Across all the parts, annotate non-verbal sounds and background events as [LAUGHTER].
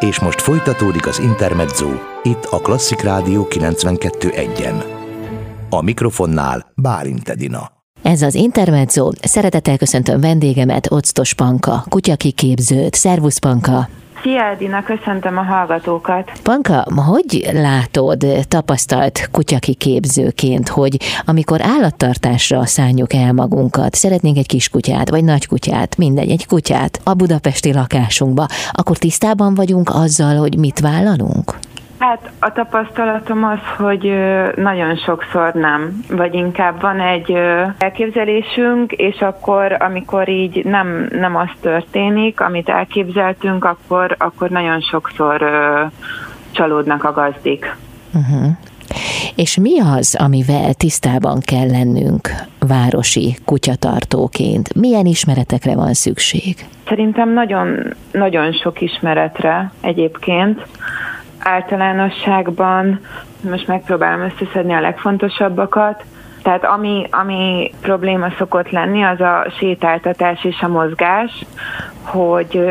És most folytatódik az Intermezzo, itt a Klasszik Rádió 92.1-en. A mikrofonnál Bálint Edina. Ez az Intermezzo. Szeretettel köszöntöm vendégemet, Octos Panka, kutyakiképzőt. Szervusz Panka! Szia Edina, köszöntöm a hallgatókat. Panka, hogy látod tapasztalt kutyakiképzőként, hogy amikor állattartásra szálljuk el magunkat, szeretnénk egy kis kutyát, vagy nagy kutyát, mindegy, egy kutyát a budapesti lakásunkba, akkor tisztában vagyunk azzal, hogy mit vállalunk? Hát a tapasztalatom az, hogy nagyon sokszor nem, vagy inkább van egy elképzelésünk, és akkor, amikor így nem, nem az történik, amit elképzeltünk, akkor, akkor nagyon sokszor csalódnak a gazdik. Uh-huh. És mi az, amivel tisztában kell lennünk városi kutyatartóként? Milyen ismeretekre van szükség? Szerintem nagyon, nagyon sok ismeretre egyébként általánosságban most megpróbálom összeszedni a legfontosabbakat. Tehát ami, ami probléma szokott lenni, az a sétáltatás és a mozgás, hogy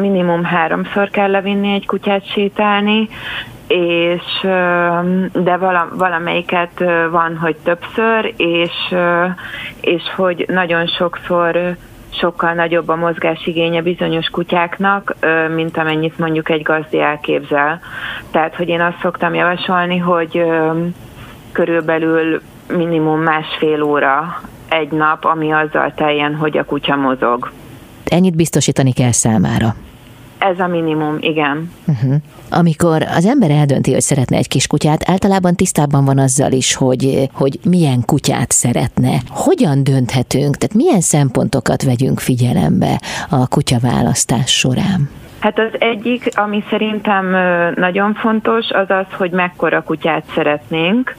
minimum háromszor kell levinni egy kutyát sétálni, és de valamelyiket van, hogy többször, és, és hogy nagyon sokszor sokkal nagyobb a mozgásigénye bizonyos kutyáknak, mint amennyit mondjuk egy gazdi elképzel. Tehát, hogy én azt szoktam javasolni, hogy körülbelül minimum másfél óra egy nap, ami azzal teljen, hogy a kutya mozog. Ennyit biztosítani kell számára. Ez a minimum, igen. Uh-huh. Amikor az ember eldönti, hogy szeretne egy kis kutyát, általában tisztában van azzal is, hogy, hogy milyen kutyát szeretne. Hogyan dönthetünk, tehát milyen szempontokat vegyünk figyelembe a kutyaválasztás során? Hát az egyik, ami szerintem nagyon fontos, az az, hogy mekkora kutyát szeretnénk,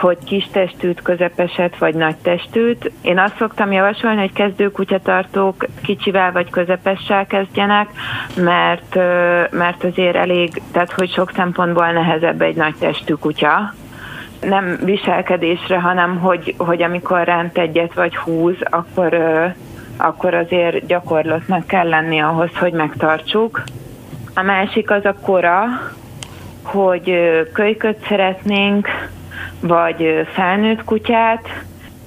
hogy kis testűt, közepeset vagy nagy testűt. Én azt szoktam javasolni, hogy kezdő kutyatartók kicsivel vagy közepessel kezdjenek, mert, mert azért elég, tehát hogy sok szempontból nehezebb egy nagy testű kutya nem viselkedésre, hanem hogy, hogy amikor ránt egyet vagy húz, akkor, akkor azért gyakorlatnak kell lenni ahhoz, hogy megtartsuk. A másik az a kora, hogy kölyköt szeretnénk, vagy felnőtt kutyát.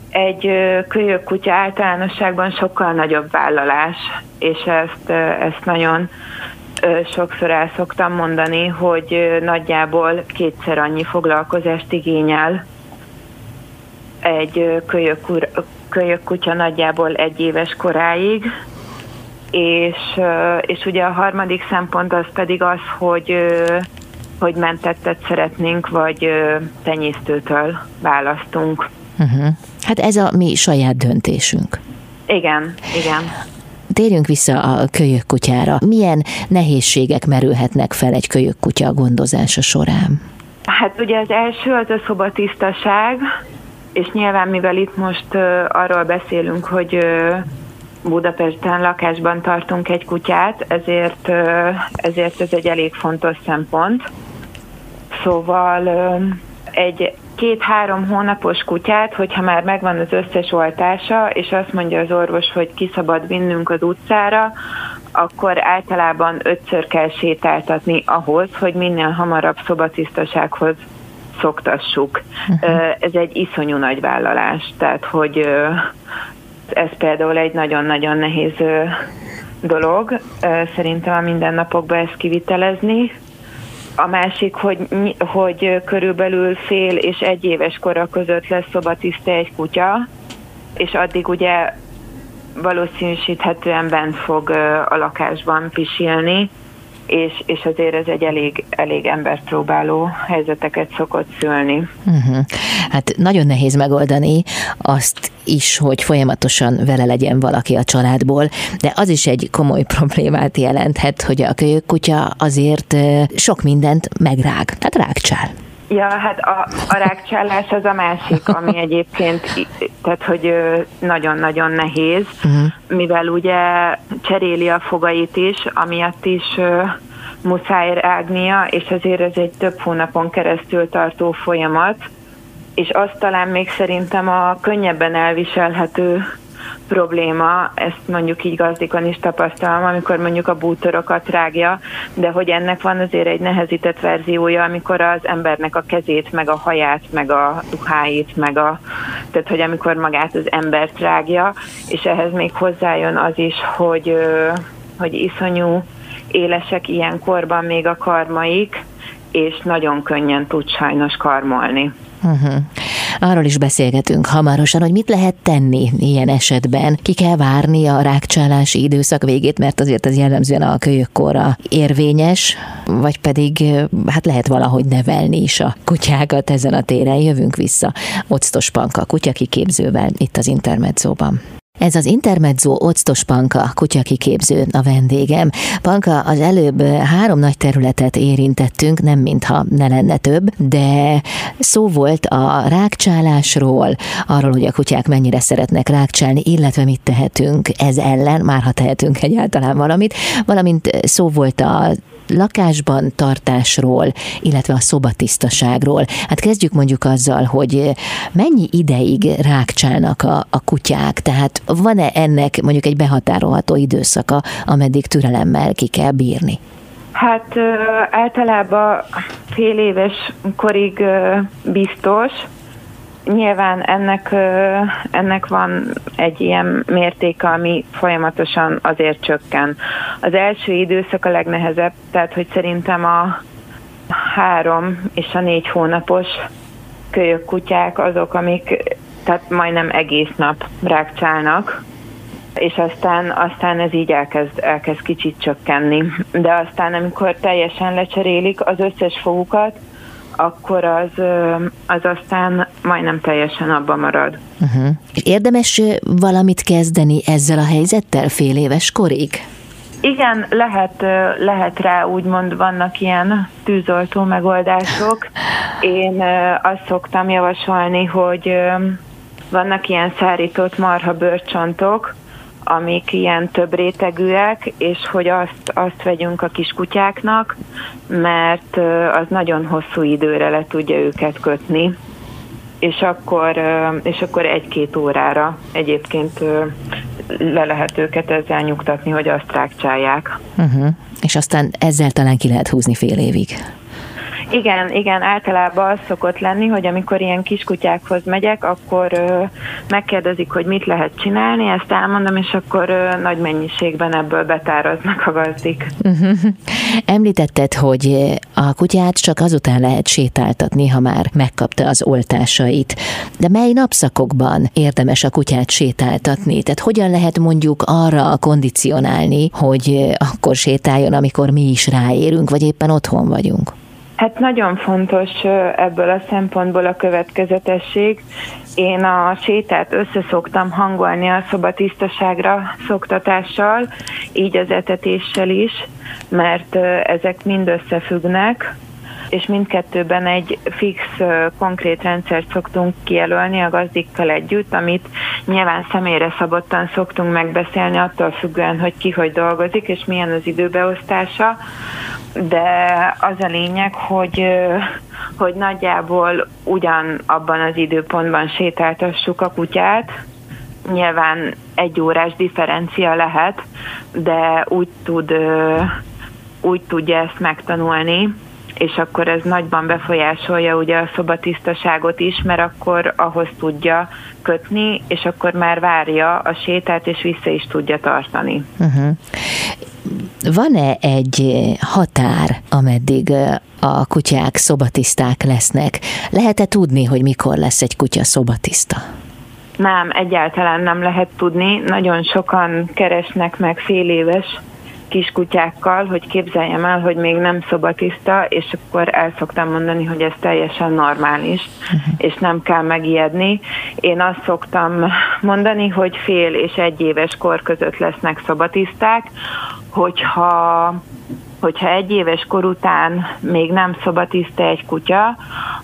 Egy kölyök kutya általánosságban sokkal nagyobb vállalás, és ezt, ezt nagyon sokszor el szoktam mondani, hogy nagyjából kétszer annyi foglalkozást igényel egy kölyök, kölyök kutya nagyjából egy éves koráig, és, és ugye a harmadik szempont az pedig az, hogy hogy mentettet szeretnénk, vagy tenyésztőtől választunk. Uh-huh. Hát ez a mi saját döntésünk. Igen, igen. Térjünk vissza a kölyök kutyára. Milyen nehézségek merülhetnek fel egy kölyök kutya gondozása során? Hát ugye az első az a szobatisztaság, és nyilván mivel itt most uh, arról beszélünk, hogy uh, Budapesten lakásban tartunk egy kutyát, ezért, uh, ezért ez egy elég fontos szempont. Szóval egy két-három hónapos kutyát, hogyha már megvan az összes oltása, és azt mondja az orvos, hogy kiszabad vinnünk az utcára, akkor általában ötször kell sétáltatni ahhoz, hogy minél hamarabb szobatisztasághoz szoktassuk. Uh-huh. Ez egy iszonyú nagy vállalás, tehát hogy ez például egy nagyon-nagyon nehéz dolog. Szerintem a mindennapokban ezt kivitelezni, a másik, hogy, hogy körülbelül fél és egy éves kora között lesz szobatiszta egy kutya, és addig ugye valószínűsíthetően bent fog a lakásban pisilni, és, és azért ez egy elég, elég emberpróbáló helyzeteket szokott szülni. Uh-huh. Hát nagyon nehéz megoldani azt is, hogy folyamatosan vele legyen valaki a családból, de az is egy komoly [LAUGHS] problémát jelenthet, hogy a kölyök kutya azért sok mindent megrág, tehát rágcsál. Ja, hát a, a rákcsálás az a másik, ami [LAUGHS] egyébként, tehát hogy nagyon-nagyon nehéz, uh-huh. mivel ugye cseréli a fogait is, amiatt is muszáj rágnia, és azért ez egy több hónapon keresztül tartó folyamat, és az talán még szerintem a könnyebben elviselhető probléma, ezt mondjuk így gazdikon is tapasztalom, amikor mondjuk a bútorokat rágja, de hogy ennek van azért egy nehezített verziója, amikor az embernek a kezét, meg a haját, meg a ruháit, meg a, tehát hogy amikor magát az embert rágja, és ehhez még hozzájön az is, hogy, hogy iszonyú élesek ilyen korban még a karmaik, és nagyon könnyen tud sajnos karmolni. Uh-huh. Arról is beszélgetünk hamarosan, hogy mit lehet tenni ilyen esetben. Ki kell várni a rákcsálási időszak végét, mert azért ez jellemzően a kölyökkorra érvényes, vagy pedig hát lehet valahogy nevelni is a kutyákat ezen a téren. Jövünk vissza. Octos Panka kutyakiképzővel itt az Intermedzóban. Ez az Intermezzo Octos Panka, kutyakiképző a vendégem. Panka, az előbb három nagy területet érintettünk, nem mintha ne lenne több, de szó volt a rákcsálásról, arról, hogy a kutyák mennyire szeretnek rákcsálni, illetve mit tehetünk ez ellen, már ha tehetünk egyáltalán valamit, valamint szó volt a lakásban tartásról, illetve a szobatisztaságról. Hát kezdjük mondjuk azzal, hogy mennyi ideig rákcsálnak a, a kutyák, tehát van-e ennek mondjuk egy behatárolható időszaka, ameddig türelemmel ki kell bírni? Hát általában fél éves korig biztos, Nyilván ennek, ennek van egy ilyen mértéke, ami folyamatosan azért csökken. Az első időszak a legnehezebb, tehát hogy szerintem a három és a négy hónapos kölyök kutyák azok, amik tehát majdnem egész nap rákcsálnak, és aztán, aztán ez így elkezd, elkezd kicsit csökkenni. De aztán, amikor teljesen lecserélik az összes fogukat, akkor az, az aztán majdnem teljesen abban marad. Uh-huh. Érdemes valamit kezdeni ezzel a helyzettel fél éves korig? Igen, lehet, lehet rá úgymond vannak ilyen tűzoltó megoldások. Én azt szoktam javasolni, hogy vannak ilyen szárított marha bőrcsontok, amik ilyen több rétegűek, és hogy azt, azt vegyünk a kiskutyáknak, mert az nagyon hosszú időre le tudja őket kötni, és akkor, és akkor egy-két órára egyébként le lehet őket ezzel nyugtatni, hogy azt rákcsálják. Uh-huh. És aztán ezzel talán ki lehet húzni fél évig. Igen, igen, általában az szokott lenni, hogy amikor ilyen kiskutyákhoz megyek, akkor ö, megkérdezik, hogy mit lehet csinálni, ezt elmondom, és akkor ö, nagy mennyiségben ebből betáraznak a gazdik. Említetted, hogy a kutyát csak azután lehet sétáltatni, ha már megkapta az oltásait. De mely napszakokban érdemes a kutyát sétáltatni? Tehát hogyan lehet mondjuk arra kondicionálni, hogy akkor sétáljon, amikor mi is ráérünk, vagy éppen otthon vagyunk? Hát nagyon fontos ebből a szempontból a következetesség. Én a sétát összeszoktam hangolni a szobatisztaságra szoktatással, így az etetéssel is, mert ezek mind összefüggnek, és mindkettőben egy fix, konkrét rendszert szoktunk kijelölni a gazdikkal együtt, amit nyilván személyre szabottan szoktunk megbeszélni, attól függően, hogy ki hogy dolgozik, és milyen az időbeosztása, de az a lényeg, hogy, hogy nagyjából ugyan abban az időpontban sétáltassuk a kutyát, nyilván egy órás differencia lehet, de úgy tud úgy tudja ezt megtanulni, és akkor ez nagyban befolyásolja ugye a szobatisztaságot is, mert akkor ahhoz tudja kötni, és akkor már várja a sétát, és vissza is tudja tartani. Uh-huh. Van-e egy határ, ameddig a kutyák szobatiszták lesznek? Lehet-e tudni, hogy mikor lesz egy kutya szobatiszta? Nem, egyáltalán nem lehet tudni. Nagyon sokan keresnek meg fél éves kiskutyákkal, hogy képzeljem el, hogy még nem szobatiszta, és akkor el szoktam mondani, hogy ez teljesen normális, uh-huh. és nem kell megijedni. Én azt szoktam mondani, hogy fél és egy éves kor között lesznek szobatiszták, hogyha hogyha egy éves kor után még nem szobatiszta egy kutya,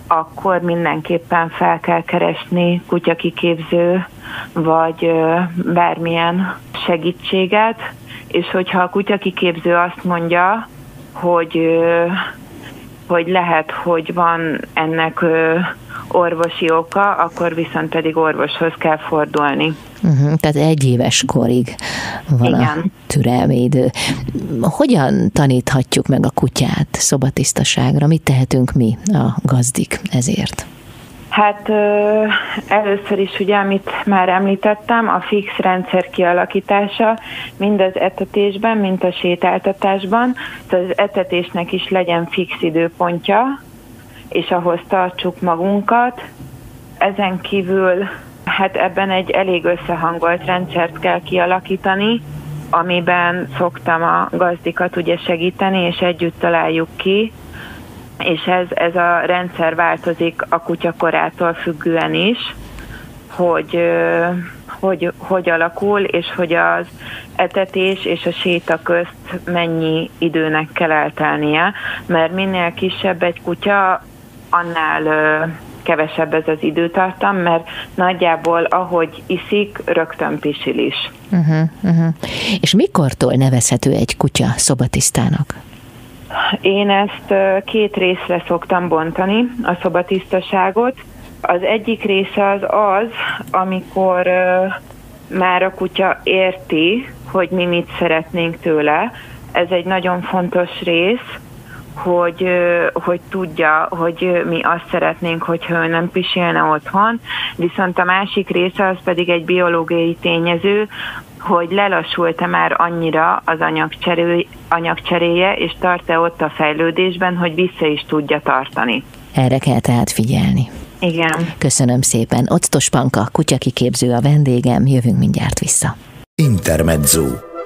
akkor mindenképpen fel kell keresni kutyakiképző vagy bármilyen segítséget, és hogyha a kutyakiképző azt mondja, hogy, hogy lehet, hogy van ennek orvosi oka, akkor viszont pedig orvoshoz kell fordulni. Uh-huh, tehát egy éves korig van Igen. a türelmi idő. Hogyan taníthatjuk meg a kutyát szobatisztaságra? Mit tehetünk mi a gazdik ezért? Hát először is ugye, amit már említettem, a fix rendszer kialakítása, mind az etetésben, mind a sétáltatásban, tehát az etetésnek is legyen fix időpontja, és ahhoz tartsuk magunkat. Ezen kívül hát ebben egy elég összehangolt rendszert kell kialakítani, amiben szoktam a gazdikat ugye segíteni, és együtt találjuk ki, és ez, ez a rendszer változik a kutyakorától függően is, hogy, hogy, hogy alakul, és hogy az etetés és a séta közt mennyi időnek kell eltelnie, mert minél kisebb egy kutya, annál kevesebb ez az időtartam, mert nagyjából ahogy iszik, rögtön pisil is. Uh-huh, uh-huh. És mikortól nevezhető egy kutya szobatisztának? Én ezt két részre szoktam bontani, a szobatisztaságot. Az egyik része az az, amikor már a kutya érti, hogy mi mit szeretnénk tőle. Ez egy nagyon fontos rész, hogy, hogy tudja, hogy mi azt szeretnénk, hogyha ő nem pisilne otthon, viszont a másik része az pedig egy biológiai tényező, hogy lelassult-e már annyira az anyagcserő, anyagcseréje, és tart-e ott a fejlődésben, hogy vissza is tudja tartani. Erre kell tehát figyelni. Igen. Köszönöm szépen. Octos Panka, kutyakiképző a vendégem, jövünk mindjárt vissza. Intermezzo.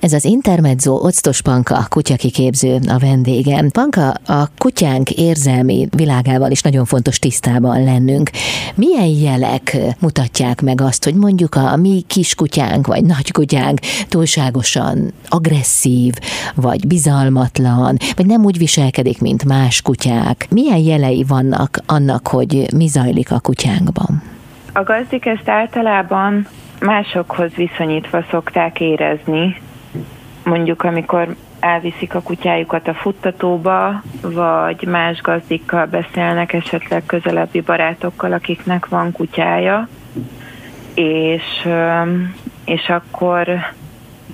Ez az Intermezzo Octos Panka, kutyakiképző a vendégem. Panka, a kutyánk érzelmi világával is nagyon fontos tisztában lennünk. Milyen jelek mutatják meg azt, hogy mondjuk a mi kiskutyánk vagy nagykutyánk túlságosan agresszív, vagy bizalmatlan, vagy nem úgy viselkedik, mint más kutyák? Milyen jelei vannak annak, hogy mi zajlik a kutyánkban? A gazdik ezt általában másokhoz viszonyítva szokták érezni, mondjuk amikor elviszik a kutyájukat a futtatóba, vagy más gazdikkal beszélnek, esetleg közelebbi barátokkal, akiknek van kutyája, és, és akkor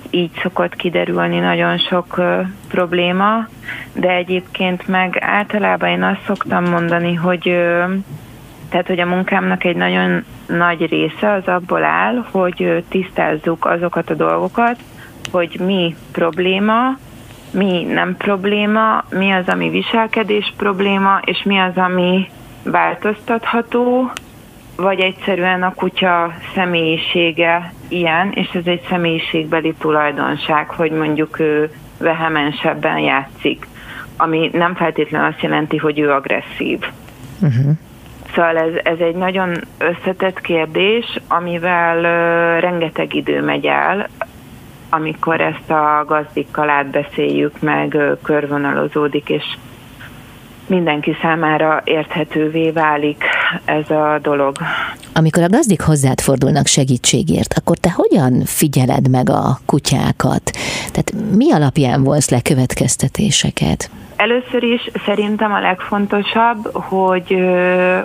így szokott kiderülni nagyon sok probléma, de egyébként meg általában én azt szoktam mondani, hogy tehát, hogy a munkámnak egy nagyon nagy része az abból áll, hogy tisztázzuk azokat a dolgokat, hogy mi probléma, mi nem probléma, mi az, ami viselkedés probléma, és mi az, ami változtatható, vagy egyszerűen a kutya személyisége ilyen, és ez egy személyiségbeli tulajdonság, hogy mondjuk ő vehemensebben játszik, ami nem feltétlenül azt jelenti, hogy ő agresszív. Uh-huh. Szóval ez, ez egy nagyon összetett kérdés, amivel uh, rengeteg idő megy el, amikor ezt a gazdikkal átbeszéljük, meg körvonalozódik, és mindenki számára érthetővé válik ez a dolog. Amikor a gazdik hozzád fordulnak segítségért, akkor te hogyan figyeled meg a kutyákat? Tehát mi alapján vonsz le következtetéseket? Először is szerintem a legfontosabb, hogy,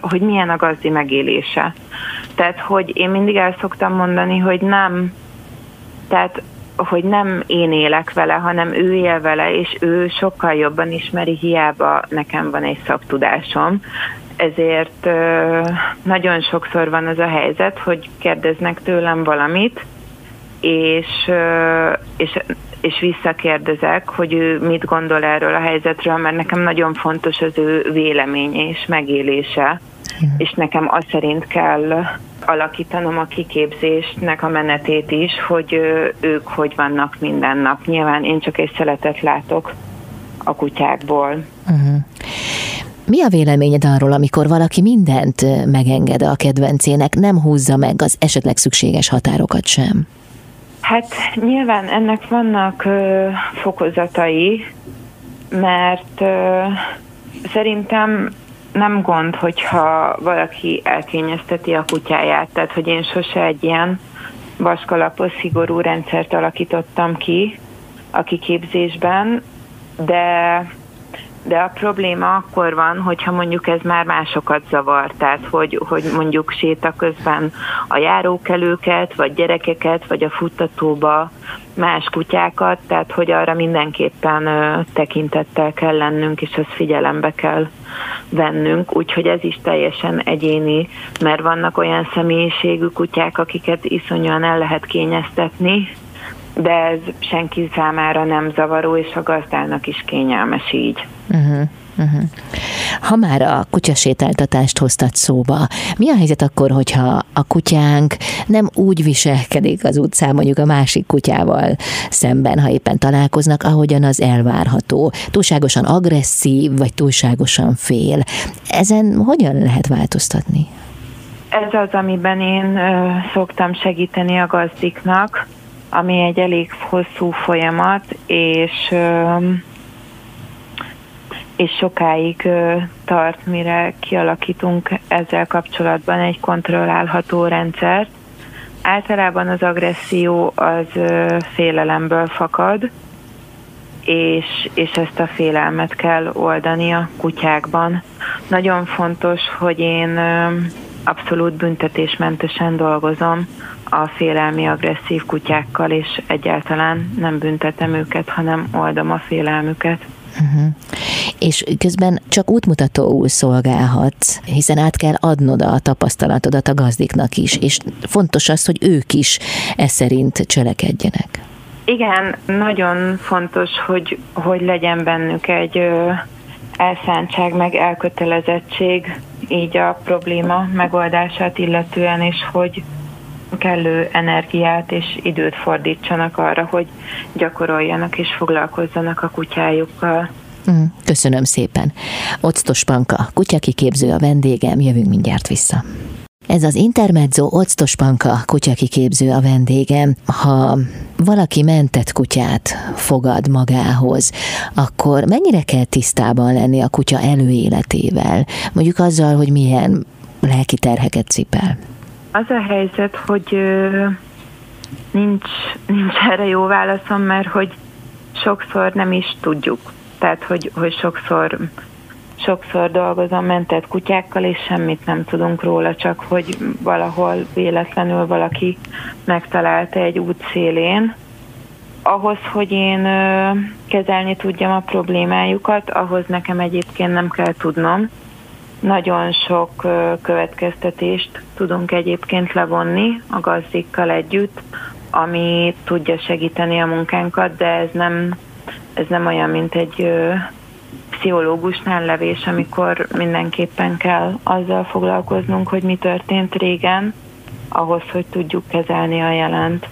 hogy milyen a gazdi megélése. Tehát, hogy én mindig el szoktam mondani, hogy nem, tehát hogy nem én élek vele, hanem ő él vele, és ő sokkal jobban ismeri, hiába nekem van egy szaktudásom. Ezért nagyon sokszor van az a helyzet, hogy kérdeznek tőlem valamit, és, és, és visszakérdezek, hogy ő mit gondol erről a helyzetről, mert nekem nagyon fontos az ő véleménye és megélése, és nekem az szerint kell alakítanom a kiképzésnek a menetét is, hogy ők hogy vannak minden nap. Nyilván én csak egy szeletet látok a kutyákból. Uh-huh. Mi a véleményed arról, amikor valaki mindent megenged a kedvencének, nem húzza meg az esetleg szükséges határokat sem? Hát nyilván ennek vannak ö, fokozatai, mert ö, szerintem nem gond, hogyha valaki elkényezteti a kutyáját, tehát hogy én sose egy ilyen vaskalapos, szigorú rendszert alakítottam ki a kiképzésben, de de a probléma akkor van, hogyha mondjuk ez már másokat zavar, tehát hogy, hogy mondjuk séta közben a járókelőket, vagy gyerekeket, vagy a futtatóba más kutyákat, tehát hogy arra mindenképpen ö, tekintettel kell lennünk, és ezt figyelembe kell vennünk, úgyhogy ez is teljesen egyéni, mert vannak olyan személyiségű kutyák, akiket iszonyúan el lehet kényeztetni, de ez senki számára nem zavaró, és a gazdának is kényelmes így. Uh-huh. Ha már a kutyasétáltatást hoztat szóba, mi a helyzet akkor, hogyha a kutyánk nem úgy viselkedik az utcán mondjuk a másik kutyával szemben, ha éppen találkoznak, ahogyan az elvárható? Túlságosan agresszív, vagy túlságosan fél. Ezen hogyan lehet változtatni? Ez az, amiben én szoktam segíteni a gazdiknak, ami egy elég hosszú folyamat, és ö, és sokáig tart, mire kialakítunk ezzel kapcsolatban egy kontrollálható rendszert. Általában az agresszió az félelemből fakad, és, és ezt a félelmet kell oldani a kutyákban. Nagyon fontos, hogy én abszolút büntetésmentesen dolgozom a félelmi agresszív kutyákkal, és egyáltalán nem büntetem őket, hanem oldom a félelmüket. Uh-huh. És közben csak útmutatóul szolgálhatsz, hiszen át kell adnod a tapasztalatodat a gazdiknak is, és fontos az, hogy ők is e szerint cselekedjenek. Igen, nagyon fontos, hogy, hogy legyen bennük egy ö, elszántság, meg elkötelezettség így a probléma megoldását illetően, és hogy kellő energiát és időt fordítsanak arra, hogy gyakoroljanak és foglalkozzanak a kutyájukkal. Mm, köszönöm szépen. Octos Panka, kutyakiképző a vendégem, jövünk mindjárt vissza. Ez az Intermezzo Octos Panka kutyakiképző a vendégem. Ha valaki mentett kutyát fogad magához, akkor mennyire kell tisztában lenni a kutya előéletével? Mondjuk azzal, hogy milyen lelki terheket cipel. Az a helyzet, hogy nincs, nincs erre jó válaszom, mert hogy sokszor nem is tudjuk. Tehát, hogy, hogy sokszor sokszor dolgozom mentett kutyákkal, és semmit nem tudunk róla, csak hogy valahol véletlenül valaki megtalálta egy út szélén. Ahhoz, hogy én kezelni tudjam a problémájukat, ahhoz nekem egyébként nem kell tudnom, nagyon sok következtetést tudunk egyébként levonni a gazdikkal együtt, ami tudja segíteni a munkánkat, de ez nem, ez nem olyan, mint egy pszichológusnál levés, amikor mindenképpen kell azzal foglalkoznunk, hogy mi történt régen, ahhoz, hogy tudjuk kezelni a jelent.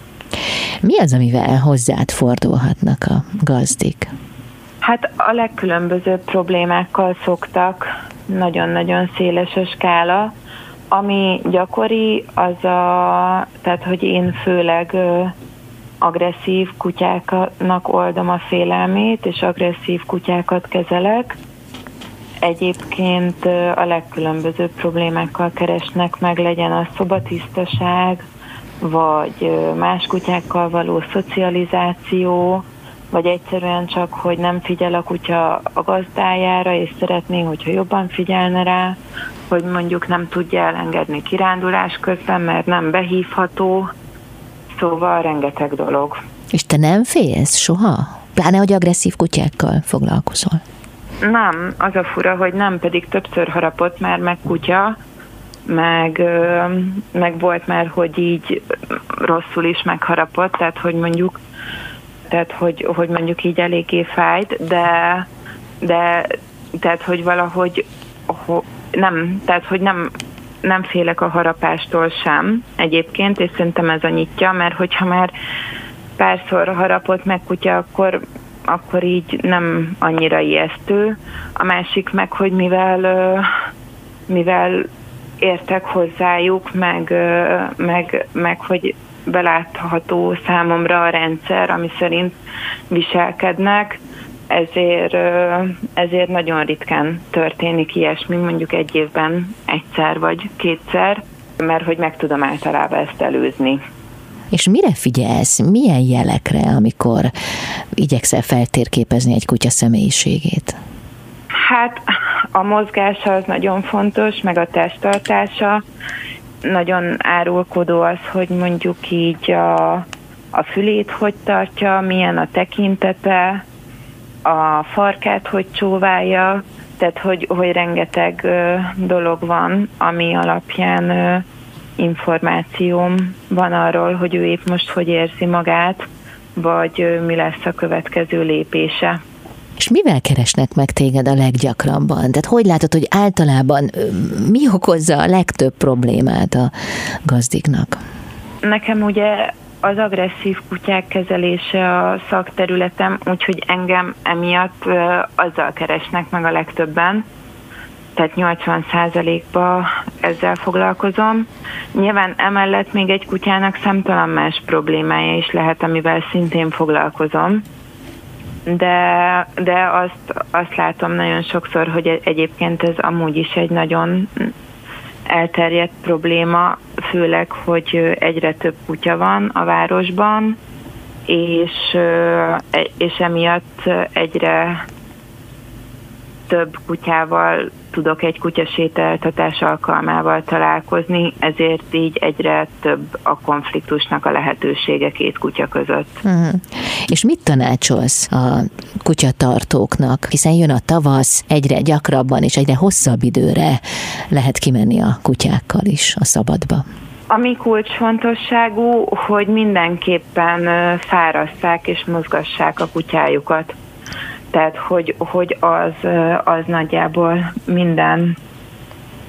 Mi az, amivel hozzád fordulhatnak a gazdik? Hát a legkülönbözőbb problémákkal szoktak nagyon-nagyon széles a skála. Ami gyakori, az a, tehát hogy én főleg agresszív kutyáknak oldom a félelmét, és agresszív kutyákat kezelek. Egyébként a legkülönbözőbb problémákkal keresnek meg, legyen a szobatisztaság, vagy más kutyákkal való szocializáció, vagy egyszerűen csak, hogy nem figyel a kutya a gazdájára, és szeretné, hogyha jobban figyelne rá, hogy mondjuk nem tudja elengedni kirándulás közben, mert nem behívható, szóval rengeteg dolog. És te nem félsz soha? Pláne, hogy agresszív kutyákkal foglalkozol. Nem, az a fura, hogy nem, pedig többször harapott már meg kutya, meg, meg volt már, hogy így rosszul is megharapott, tehát hogy mondjuk tehát hogy, hogy mondjuk így eléggé fájt, de, de tehát, hogy valahogy ho, nem, tehát, hogy nem, nem félek a harapástól sem egyébként, és szerintem ez a nyitja, mert hogyha már párszor harapott meg kutya, akkor, akkor így nem annyira ijesztő. A másik meg, hogy mivel, mivel értek hozzájuk, meg, meg, meg hogy belátható számomra a rendszer, ami szerint viselkednek, ezért, ezért nagyon ritkán történik ilyesmi, mondjuk egy évben egyszer vagy kétszer, mert hogy meg tudom általában ezt előzni. És mire figyelsz, milyen jelekre, amikor igyekszel feltérképezni egy kutya személyiségét? Hát a mozgása az nagyon fontos, meg a testtartása. Nagyon árulkodó az, hogy mondjuk így a, a fülét hogy tartja, milyen a tekintete, a farkát hogy csóválja, tehát hogy, hogy rengeteg ö, dolog van, ami alapján ö, információm van arról, hogy ő épp most hogy érzi magát, vagy ö, mi lesz a következő lépése. És mivel keresnek meg téged a leggyakrabban? Tehát hogy látod, hogy általában mi okozza a legtöbb problémát a gazdiknak? Nekem ugye az agresszív kutyák kezelése a szakterületem, úgyhogy engem emiatt azzal keresnek meg a legtöbben, tehát 80%-ba ezzel foglalkozom. Nyilván emellett még egy kutyának szemtelen más problémája is lehet, amivel szintén foglalkozom de, de azt, azt látom nagyon sokszor, hogy egyébként ez amúgy is egy nagyon elterjedt probléma, főleg, hogy egyre több kutya van a városban, és, és emiatt egyre több kutyával tudok egy kutyasétáltatás alkalmával találkozni, ezért így egyre több a konfliktusnak a lehetősége két kutya között. Uh-huh. És mit tanácsolsz a kutyatartóknak, hiszen jön a tavasz, egyre gyakrabban és egyre hosszabb időre lehet kimenni a kutyákkal is a szabadba? Ami kulcsfontosságú, hogy mindenképpen fáraszták és mozgassák a kutyájukat. Tehát, hogy, hogy az, az nagyjából minden,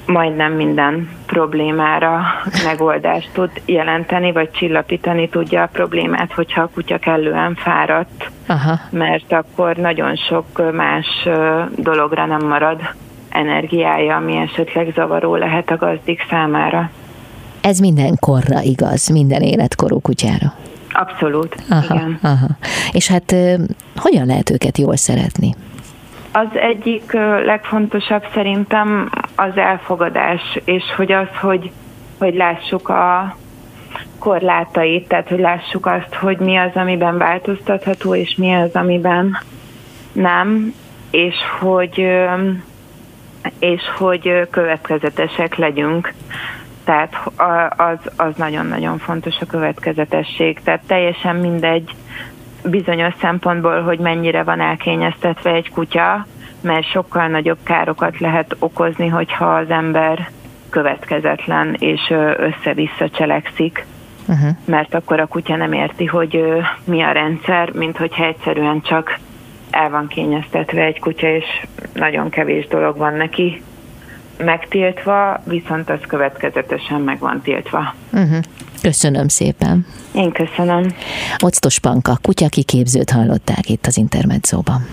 majdnem minden problémára megoldást tud jelenteni, vagy csillapítani tudja a problémát, hogyha a kutya kellően fáradt, Aha. mert akkor nagyon sok más dologra nem marad energiája, ami esetleg zavaró lehet a gazdik számára. Ez minden korra igaz, minden életkorú kutyára. Abszolút, aha, igen. Aha. És hát hogyan lehet őket jól szeretni? Az egyik legfontosabb szerintem az elfogadás, és hogy az, hogy, hogy lássuk a korlátait, tehát hogy lássuk azt, hogy mi az, amiben változtatható, és mi az, amiben nem, és hogy és hogy következetesek legyünk tehát az, az nagyon-nagyon fontos a következetesség. Tehát teljesen mindegy bizonyos szempontból, hogy mennyire van elkényeztetve egy kutya, mert sokkal nagyobb károkat lehet okozni, hogyha az ember következetlen és össze-vissza cselekszik. Uh-huh. Mert akkor a kutya nem érti, hogy mi a rendszer, mint hogyha egyszerűen csak el van kényeztetve egy kutya, és nagyon kevés dolog van neki megtiltva, viszont az következetesen meg van tiltva. Uh-huh. Köszönöm szépen. Én köszönöm. Octos Panka, kutyakiképzőt hallották itt az Intermedzóban.